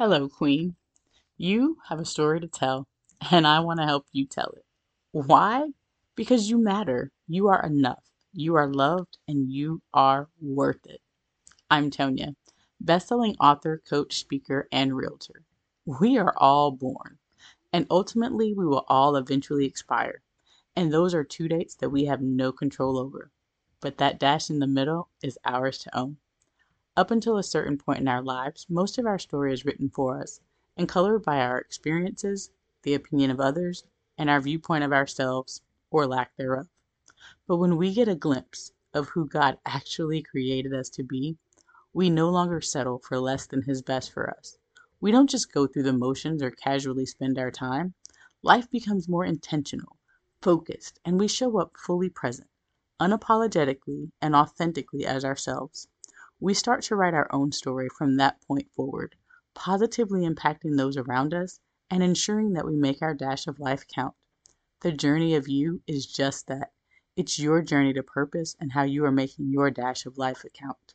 Hello, Queen. You have a story to tell, and I want to help you tell it. Why? Because you matter. You are enough. You are loved, and you are worth it. I'm Tonia, bestselling author, coach, speaker, and realtor. We are all born, and ultimately, we will all eventually expire. And those are two dates that we have no control over. But that dash in the middle is ours to own. Up until a certain point in our lives, most of our story is written for us and colored by our experiences, the opinion of others, and our viewpoint of ourselves, or lack thereof. But when we get a glimpse of who God actually created us to be, we no longer settle for less than His best for us. We don't just go through the motions or casually spend our time. Life becomes more intentional, focused, and we show up fully present, unapologetically and authentically as ourselves. We start to write our own story from that point forward, positively impacting those around us and ensuring that we make our dash of life count. The journey of you is just that. It's your journey to purpose and how you are making your dash of life count.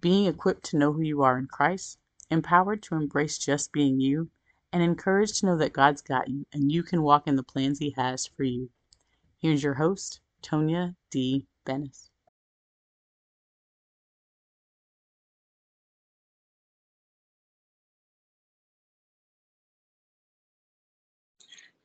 Being equipped to know who you are in Christ, empowered to embrace just being you, and encouraged to know that God's got you and you can walk in the plans He has for you. Here's your host, Tonia D. Benas.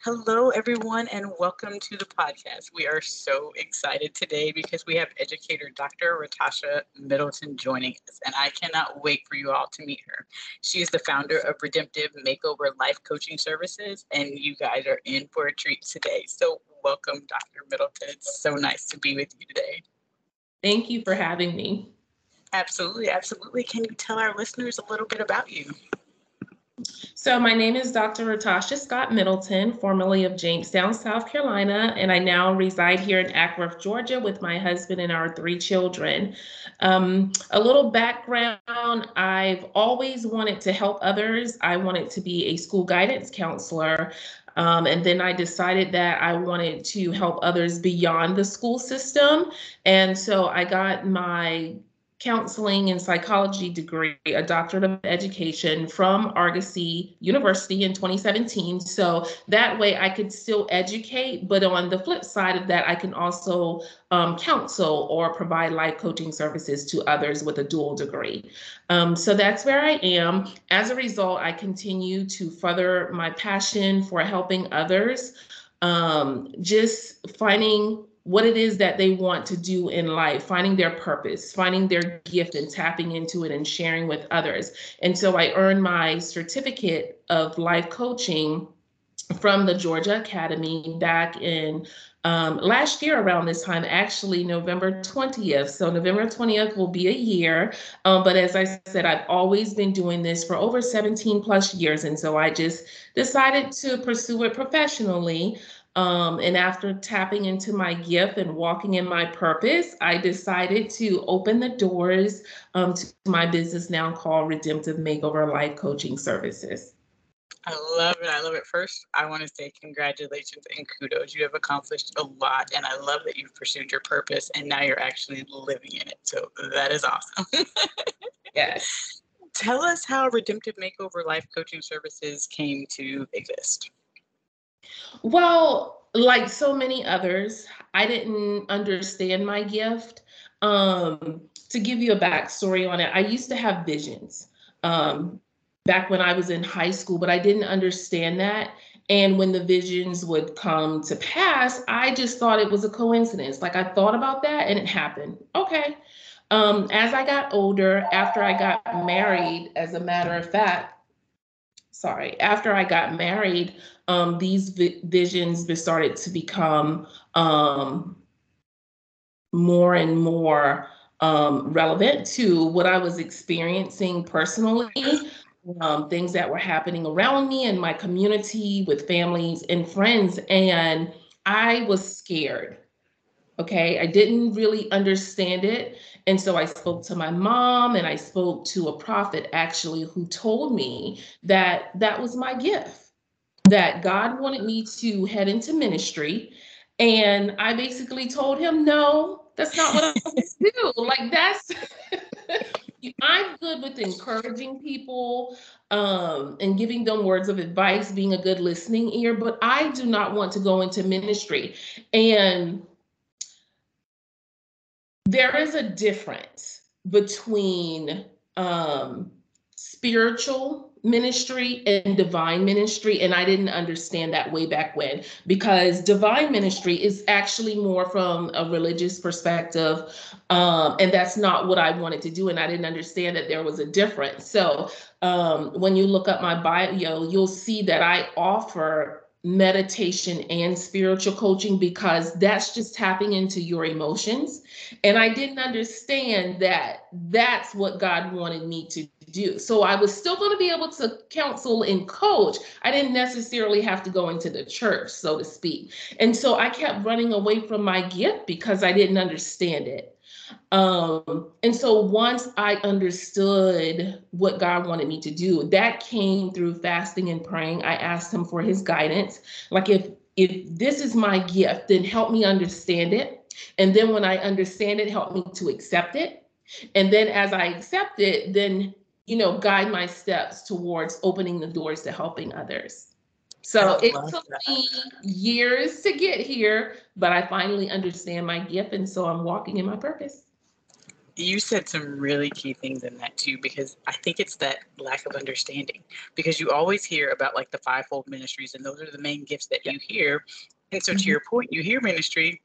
Hello, everyone, and welcome to the podcast. We are so excited today because we have educator Dr. Ratasha Middleton joining us, and I cannot wait for you all to meet her. She is the founder of Redemptive Makeover Life Coaching Services, and you guys are in for a treat today. So, welcome, Dr. Middleton. It's so nice to be with you today. Thank you for having me. Absolutely, absolutely. Can you tell our listeners a little bit about you? So my name is Dr. Ratasha Scott Middleton, formerly of Jamestown, South Carolina, and I now reside here in Acworth, Georgia with my husband and our three children. Um, a little background, I've always wanted to help others. I wanted to be a school guidance counselor. Um, and then I decided that I wanted to help others beyond the school system. And so I got my counseling and psychology degree, a doctorate of education from Argosy University in 2017. So that way I could still educate, but on the flip side of that, I can also um, counsel or provide life coaching services to others with a dual degree. Um, so that's where I am. As a result, I continue to further my passion for helping others. Um, just finding what it is that they want to do in life, finding their purpose, finding their gift and tapping into it and sharing with others. And so I earned my certificate of life coaching from the Georgia Academy back in um, last year around this time, actually November 20th. So November 20th will be a year. Um, but as I said, I've always been doing this for over 17 plus years. And so I just decided to pursue it professionally. Um, and after tapping into my gift and walking in my purpose, I decided to open the doors um, to my business now called Redemptive Makeover Life Coaching Services. I love it. I love it. First, I want to say congratulations and kudos. You have accomplished a lot, and I love that you've pursued your purpose and now you're actually living in it. So that is awesome. yes. Tell us how Redemptive Makeover Life Coaching Services came to exist. Well, like so many others, I didn't understand my gift. Um, to give you a backstory on it, I used to have visions um, back when I was in high school, but I didn't understand that. And when the visions would come to pass, I just thought it was a coincidence. Like I thought about that and it happened. Okay. Um, as I got older, after I got married, as a matter of fact, sorry, after I got married, um, these vi- visions started to become um, more and more um, relevant to what I was experiencing personally, um, things that were happening around me and my community with families and friends. And I was scared. Okay, I didn't really understand it. And so I spoke to my mom and I spoke to a prophet actually who told me that that was my gift, that God wanted me to head into ministry. And I basically told him, no, that's not what I'm going to do. Like, that's. I'm good with encouraging people um, and giving them words of advice, being a good listening ear, but I do not want to go into ministry. And there is a difference between um, spiritual ministry and divine ministry and i didn't understand that way back when because divine ministry is actually more from a religious perspective um, and that's not what i wanted to do and i didn't understand that there was a difference. So um, when you look up my bio you'll see that i offer meditation and spiritual coaching because that's just tapping into your emotions. And I didn't understand that that's what God wanted me to do. So I was still going to be able to counsel and coach. I didn't necessarily have to go into the church, so to speak. And so I kept running away from my gift because I didn't understand it. Um, and so once I understood what God wanted me to do, that came through fasting and praying. I asked him for his guidance. Like if if this is my gift, then help me understand it. And then when I understand it, help me to accept it. And then as I accept it, then you know, guide my steps towards opening the doors to helping others. So it took that. me years to get here, but I finally understand my gift. And so I'm walking in my purpose. You said some really key things in that too, because I think it's that lack of understanding. Because you always hear about like the fivefold ministries, and those are the main gifts that you hear. And so, mm-hmm. to your point, you hear ministry,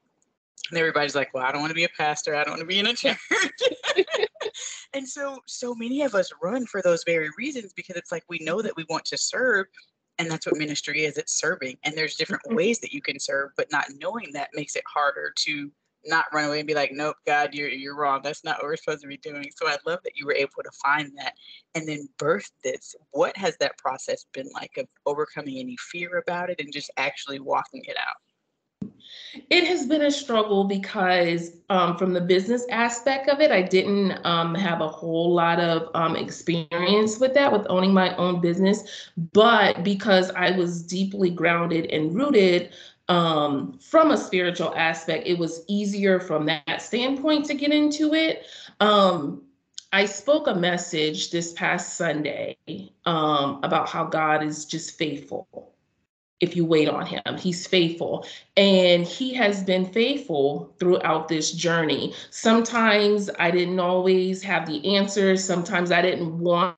and everybody's like, "Well, I don't want to be a pastor. I don't want to be in a church." and so, so many of us run for those very reasons because it's like we know that we want to serve, and that's what ministry is it's serving and there's different mm-hmm. ways that you can serve but not knowing that makes it harder to not run away and be like nope god you're you're wrong that's not what we're supposed to be doing. So i love that you were able to find that and then birth this. What has that process been like of overcoming any fear about it and just actually walking it out it has been a struggle because, um, from the business aspect of it, I didn't um, have a whole lot of um, experience with that, with owning my own business. But because I was deeply grounded and rooted um, from a spiritual aspect, it was easier from that standpoint to get into it. Um, I spoke a message this past Sunday um, about how God is just faithful if you wait on him. He's faithful. And he has been faithful throughout this journey. Sometimes I didn't always have the answers. Sometimes I didn't want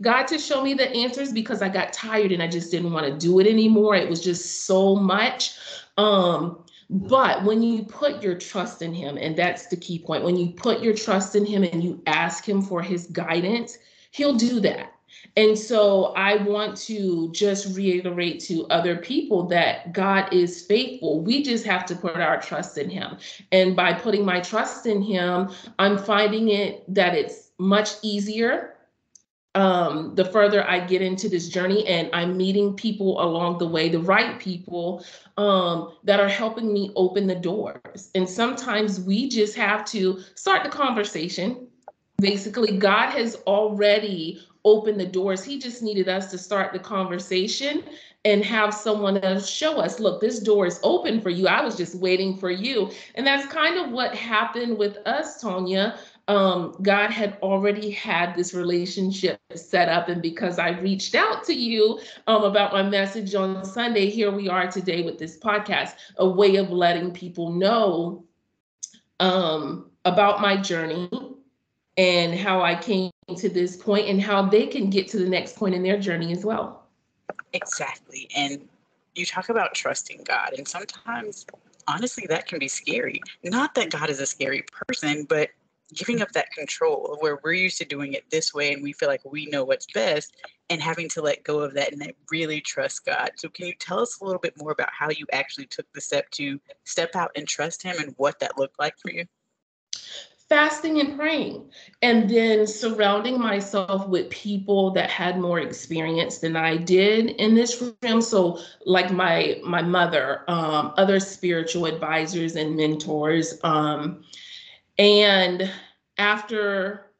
God to show me the answers because I got tired and I just didn't want to do it anymore. It was just so much. Um, but when you put your trust in him, and that's the key point, when you put your trust in him and you ask him for his guidance, he'll do that. And so I want to just reiterate to other people that God is faithful. We just have to put our trust in Him. And by putting my trust in Him, I'm finding it that it's much easier um, the further I get into this journey, and I'm meeting people along the way, the right people um, that are helping me open the doors. And sometimes we just have to start the conversation. Basically, God has already open the doors. He just needed us to start the conversation and have someone else show us, look, this door is open for you. I was just waiting for you. And that's kind of what happened with us, Tonia. Um, God had already had this relationship set up. And because I reached out to you um, about my message on Sunday, here we are today with this podcast, a way of letting people know um, about my journey and how I came to this point and how they can get to the next point in their journey as well. Exactly. And you talk about trusting God, and sometimes, honestly, that can be scary. Not that God is a scary person, but giving up that control of where we're used to doing it this way and we feel like we know what's best and having to let go of that and really trust God. So, can you tell us a little bit more about how you actually took the step to step out and trust Him and what that looked like for you? Fasting and praying and then surrounding myself with people that had more experience than i did in this realm so like my my mother um, other spiritual advisors and mentors um, and after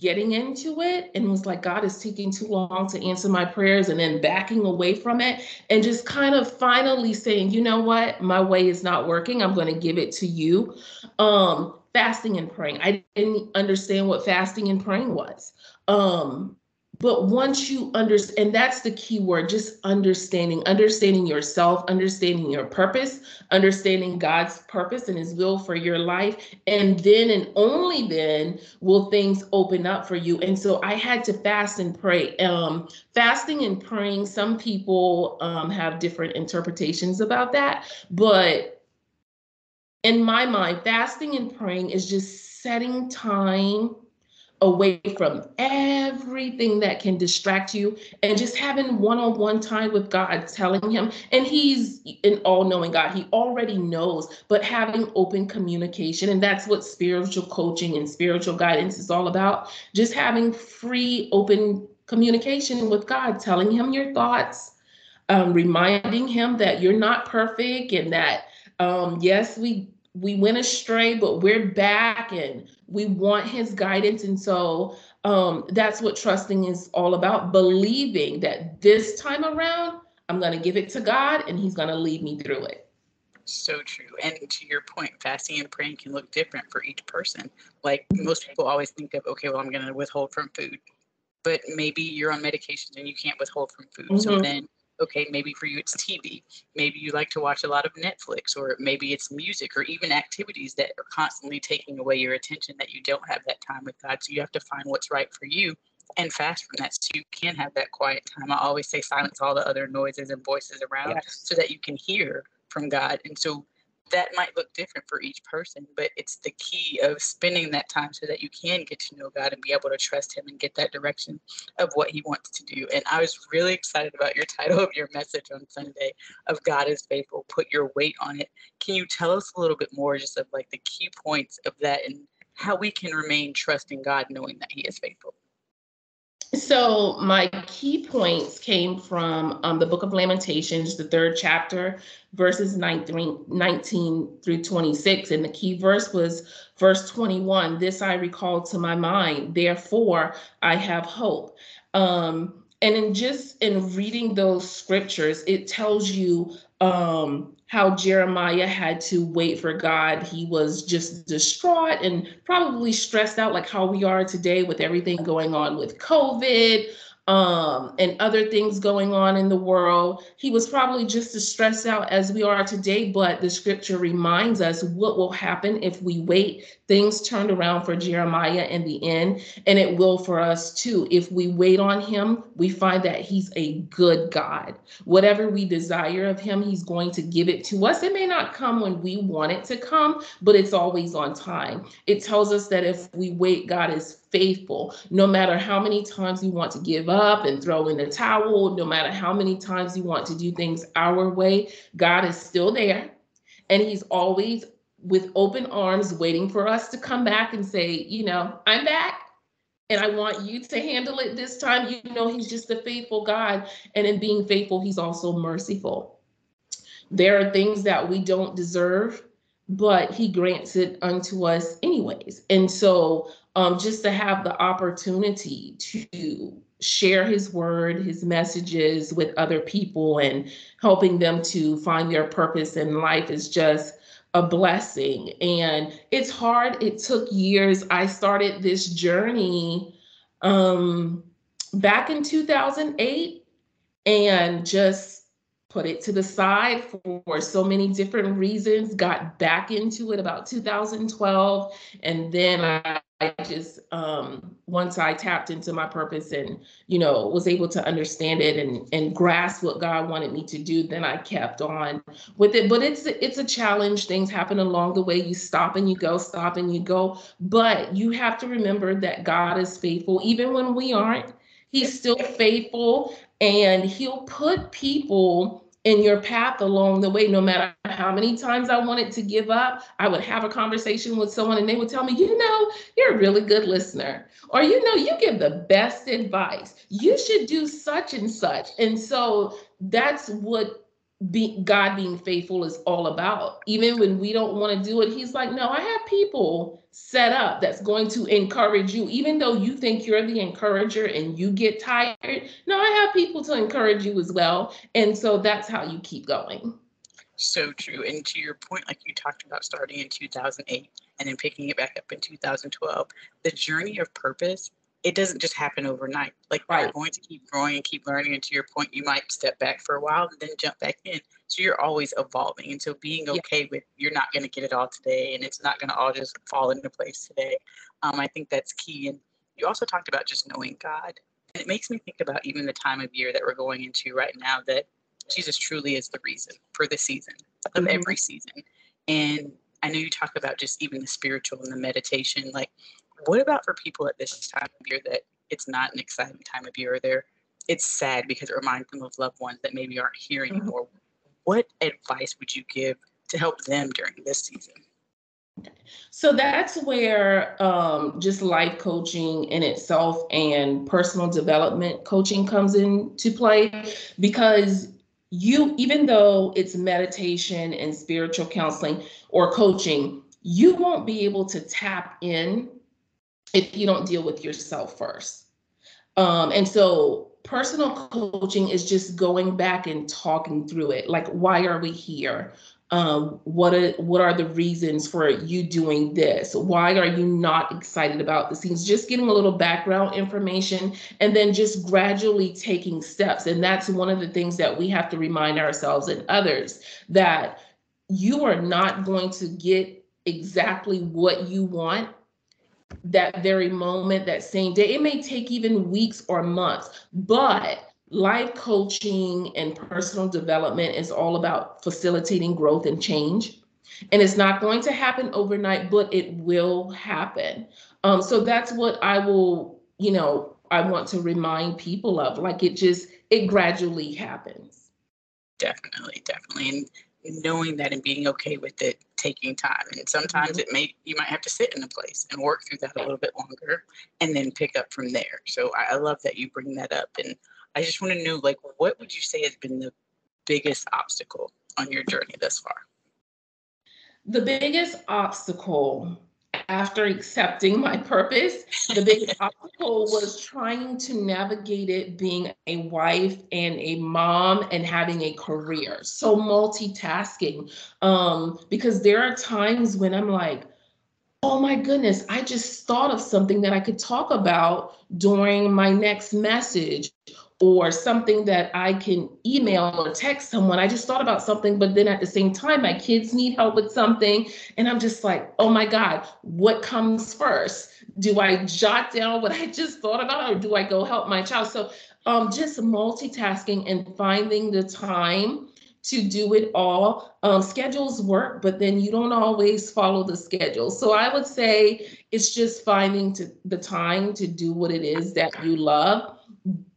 getting into it and was like, God is taking too long to answer my prayers, and then backing away from it, and just kind of finally saying, you know what, my way is not working. I'm going to give it to you. Um, fasting and praying. I didn't understand what fasting and praying was. Um, but once you understand, and that's the key word, just understanding, understanding yourself, understanding your purpose, understanding God's purpose and his will for your life. And then and only then will things open up for you. And so I had to fast and pray. Um, fasting and praying, some people um, have different interpretations about that. But in my mind, fasting and praying is just setting time away from everything that can distract you and just having one-on-one time with God telling him and he's an all-knowing God. He already knows but having open communication and that's what spiritual coaching and spiritual guidance is all about. Just having free open communication with God telling him your thoughts um, reminding him that you're not perfect and that um, yes we we went astray, but we're back and we want his guidance. And so um, that's what trusting is all about believing that this time around, I'm going to give it to God and he's going to lead me through it. So true. And to your point, fasting and praying can look different for each person. Like most people always think of, okay, well, I'm going to withhold from food. But maybe you're on medications and you can't withhold from food. Mm-hmm. So then okay, maybe for you it's TV. Maybe you like to watch a lot of Netflix, or maybe it's music, or even activities that are constantly taking away your attention that you don't have that time with God. So you have to find what's right for you and fast from that so you can have that quiet time. I always say silence all the other noises and voices around yes. so that you can hear from God. And so that might look different for each person, but it's the key of spending that time so that you can get to know God and be able to trust Him and get that direction of what He wants to do. And I was really excited about your title of your message on Sunday of God is faithful, put your wait on it. Can you tell us a little bit more just of like the key points of that and how we can remain trusting God knowing that He is faithful? So my key points came from um, the book of Lamentations, the third chapter, verses 19, 19 through 26. And the key verse was verse 21. This I recall to my mind, therefore I have hope. Um, and in just in reading those scriptures, it tells you um, how Jeremiah had to wait for God. He was just distraught and probably stressed out, like how we are today with everything going on with COVID um, and other things going on in the world. He was probably just as stressed out as we are today, but the scripture reminds us what will happen if we wait. Things turned around for Jeremiah in the end, and it will for us too. If we wait on him, we find that he's a good God. Whatever we desire of him, he's going to give it to us. It may not come when we want it to come, but it's always on time. It tells us that if we wait, God is faithful. No matter how many times you want to give up and throw in the towel, no matter how many times you want to do things our way, God is still there. And He's always with open arms waiting for us to come back and say, you know, I'm back. And I want you to handle it this time. You know, he's just a faithful God. And in being faithful, he's also merciful. There are things that we don't deserve, but he grants it unto us anyways. And so um, just to have the opportunity to share his word, his messages with other people and helping them to find their purpose in life is just a blessing. And it's hard. It took years. I started this journey um, back in 2008 and just put it to the side for so many different reasons, got back into it about 2012. And then I I just um, once I tapped into my purpose and you know was able to understand it and and grasp what God wanted me to do, then I kept on with it. But it's it's a challenge. Things happen along the way. You stop and you go, stop and you go. But you have to remember that God is faithful, even when we aren't. He's still faithful, and He'll put people in your path along the way, no matter how many times I wanted to give up, I would have a conversation with someone and they would tell me, you know, you're a really good listener. Or, you know, you give the best advice. You should do such and such. And so that's what be, God being faithful is all about. Even when we don't want to do it, He's like, no, I have people set up that's going to encourage you, even though you think you're the encourager and you get tired. No, I have people to encourage you as well. And so that's how you keep going. So true. And to your point, like you talked about starting in 2008 and then picking it back up in 2012, the journey of purpose, it doesn't just happen overnight. Like right. you're going to keep growing and keep learning. And to your point, you might step back for a while and then jump back in. So you're always evolving. And so being okay yeah. with you're not going to get it all today and it's not going to all just fall into place today. Um, I think that's key. And you also talked about just knowing God. And it makes me think about even the time of year that we're going into right now that Jesus truly is the reason for the season of mm-hmm. every season. And I know you talk about just even the spiritual and the meditation. Like, what about for people at this time of year that it's not an exciting time of year or they're it's sad because it reminds them of loved ones that maybe aren't here mm-hmm. anymore. Mm-hmm. What advice would you give to help them during this season? So that's where um, just life coaching in itself and personal development coaching comes into play because you even though it's meditation and spiritual counseling or coaching you won't be able to tap in if you don't deal with yourself first. Um, and so personal coaching is just going back and talking through it. Like why are we here? Um, what are what are the reasons for you doing this? Why are you not excited about the scenes? Just getting a little background information and then just gradually taking steps. And that's one of the things that we have to remind ourselves and others that you are not going to get exactly what you want that very moment that same day it may take even weeks or months but life coaching and personal development is all about facilitating growth and change. And it's not going to happen overnight, but it will happen. Um, so that's what I will, you know, I want to remind people of. Like it just, it gradually happens. Definitely, definitely. And knowing that and being okay with it taking time. And sometimes mm-hmm. it may, you might have to sit in a place and work through that a little bit longer and then pick up from there. So I, I love that you bring that up. And I just want to know, like, what would you say has been the biggest obstacle on your journey thus far? The biggest obstacle after accepting my purpose, the biggest obstacle was trying to navigate it being a wife and a mom and having a career. So multitasking. Um, because there are times when I'm like, oh my goodness, I just thought of something that I could talk about during my next message or something that I can email or text someone. I just thought about something, but then at the same time, my kids need help with something. And I'm just like, oh my God, what comes first? Do I jot down what I just thought about or do I go help my child? So um, just multitasking and finding the time to do it all. Um, schedules work, but then you don't always follow the schedule. So I would say it's just finding to, the time to do what it is that you love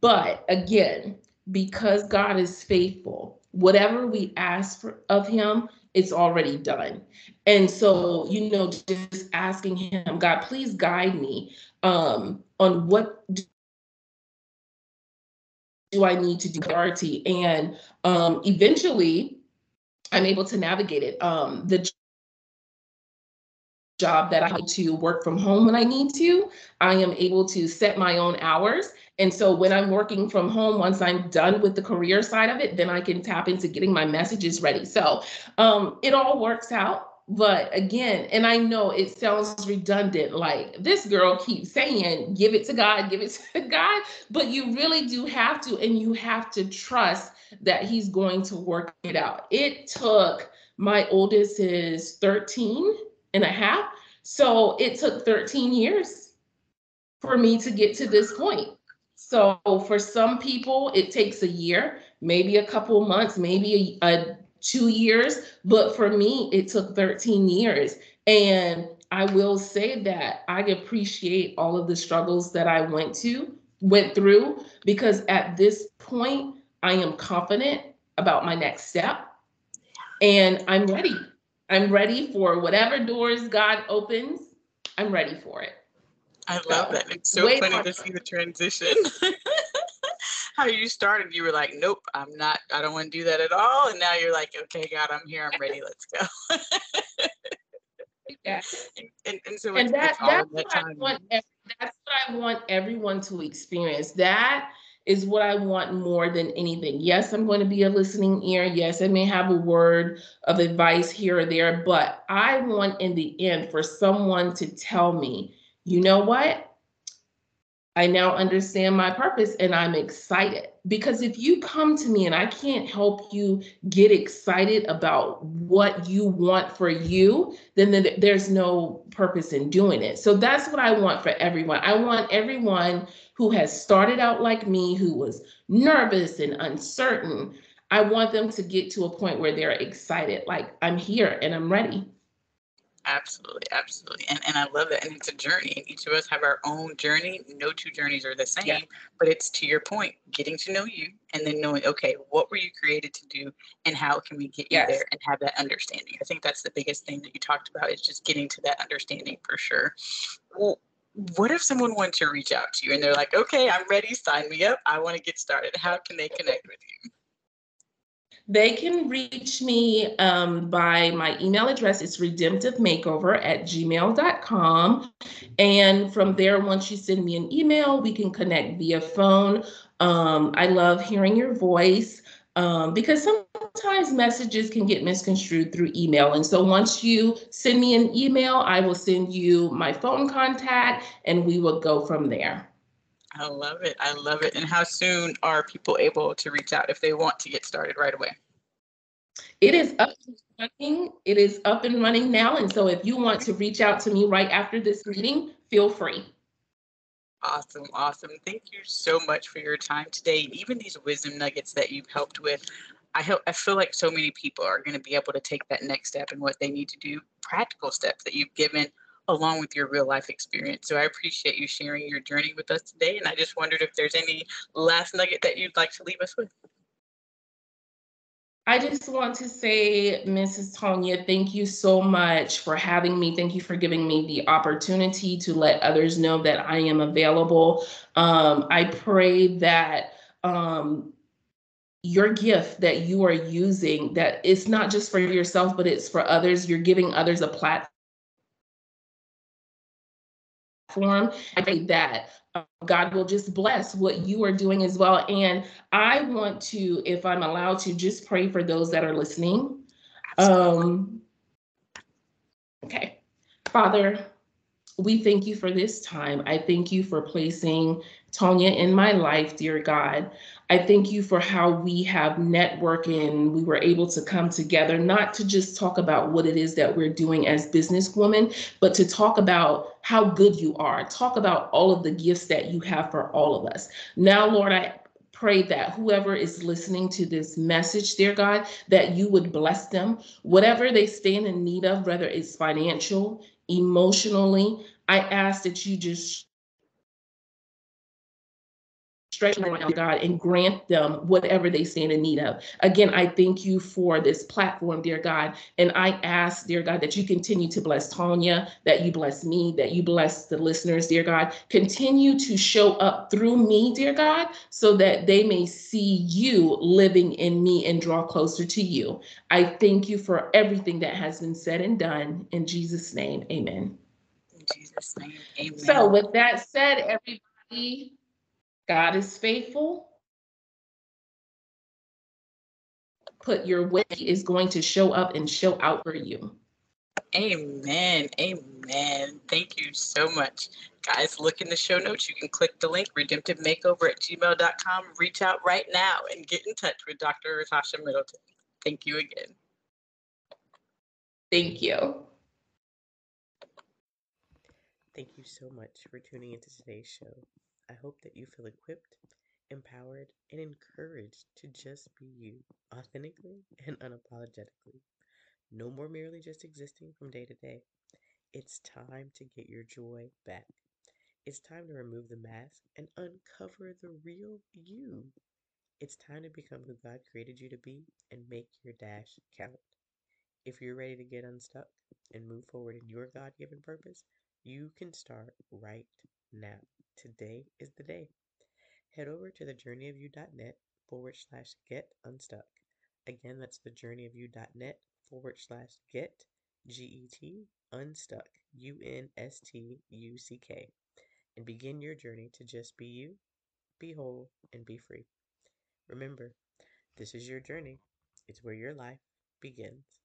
but again, because God is faithful, whatever we ask for, of Him, it's already done. And so, you know, just asking Him, God, please guide me um, on what do I need to do clarity. And um, eventually, I'm able to navigate it. Um, the job that I need to work from home when I need to, I am able to set my own hours and so when I'm working from home, once I'm done with the career side of it, then I can tap into getting my messages ready. So um, it all works out. But again, and I know it sounds redundant, like this girl keeps saying, give it to God, give it to God, but you really do have to, and you have to trust that He's going to work it out. It took my oldest is 13 and a half. So it took 13 years for me to get to this point. So for some people, it takes a year, maybe a couple months, maybe a, a two years. But for me, it took 13 years. And I will say that I appreciate all of the struggles that I went to, went through, because at this point, I am confident about my next step. And I'm ready. I'm ready for whatever doors God opens. I'm ready for it. I love that. It's so funny to see the transition. How you started, you were like, "Nope, I'm not. I don't want to do that at all," and now you're like, "Okay, God, I'm here. I'm ready. Let's go." yeah. And, and, and so and that, that's, that what I want, that's what I want everyone to experience. That is what I want more than anything. Yes, I'm going to be a listening ear. Yes, I may have a word of advice here or there, but I want in the end for someone to tell me, you know what? I now understand my purpose and I'm excited. Because if you come to me and I can't help you get excited about what you want for you, then there's no purpose in doing it. So that's what I want for everyone. I want everyone who has started out like me, who was nervous and uncertain. I want them to get to a point where they're excited, like I'm here and I'm ready. Absolutely, absolutely. And and I love that. And it's a journey. And each of us have our own journey. No two journeys are the same, yeah. but it's to your point, getting to know you and then knowing, okay, what were you created to do and how can we get yes. you there and have that understanding. I think that's the biggest thing that you talked about is just getting to that understanding for sure. Well, what if someone wants to reach out to you and they're like, okay, I'm ready, sign me up. I want to get started. How can they connect with you? They can reach me um, by my email address. It's redemptivemakeover at gmail.com. And from there, once you send me an email, we can connect via phone. Um, I love hearing your voice um, because sometimes messages can get misconstrued through email. And so once you send me an email, I will send you my phone contact and we will go from there. I love it. I love it. And how soon are people able to reach out if they want to get started right away? It is up and running. It is up and running now. And so if you want to reach out to me right after this meeting, feel free. Awesome, awesome. Thank you so much for your time today. And even these wisdom nuggets that you've helped with. I hope I feel like so many people are going to be able to take that next step and what they need to do, practical steps that you've given along with your real life experience. So I appreciate you sharing your journey with us today. And I just wondered if there's any last nugget that you'd like to leave us with. I just want to say, Mrs. Tonia, thank you so much for having me. Thank you for giving me the opportunity to let others know that I am available. Um, I pray that um, your gift that you are using, that it's not just for yourself, but it's for others. You're giving others a platform platform. I think that uh, God will just bless what you are doing as well. And I want to, if I'm allowed to, just pray for those that are listening. Um, okay. Father, we thank you for this time. I thank you for placing Tonia in my life, dear God. I thank you for how we have networked and we were able to come together, not to just talk about what it is that we're doing as businesswomen, but to talk about how good you are, talk about all of the gifts that you have for all of us. Now, Lord, I pray that whoever is listening to this message, dear God, that you would bless them, whatever they stand in need of, whether it's financial, emotionally. I ask that you just stretch them out, God, and grant them whatever they stand in need of. Again, I thank you for this platform, dear God. And I ask, dear God, that you continue to bless Tonia, that you bless me, that you bless the listeners, dear God. Continue to show up through me, dear God, so that they may see you living in me and draw closer to you. I thank you for everything that has been said and done. In Jesus' name, amen. In Jesus' name, amen. So, with that said, everybody, God is faithful. Put your way is going to show up and show out for you. Amen. Amen. Thank you so much. Guys, look in the show notes. You can click the link, redemptivemakeover at gmail.com. Reach out right now and get in touch with Dr. Ratasha Middleton. Thank you again. Thank you. Thank you so much for tuning into today's show. I hope that you feel equipped, empowered, and encouraged to just be you authentically and unapologetically. No more merely just existing from day to day. It's time to get your joy back. It's time to remove the mask and uncover the real you. It's time to become who God created you to be and make your dash count. If you're ready to get unstuck and move forward in your God given purpose, you can start right now. Today is the day. Head over to thejourneyofyou.net forward slash get unstuck. Again, that's thejourneyofyou.net forward slash get G E T unstuck U N S T U C K and begin your journey to just be you be whole, and be free. Remember, this is your journey, it's where your life begins.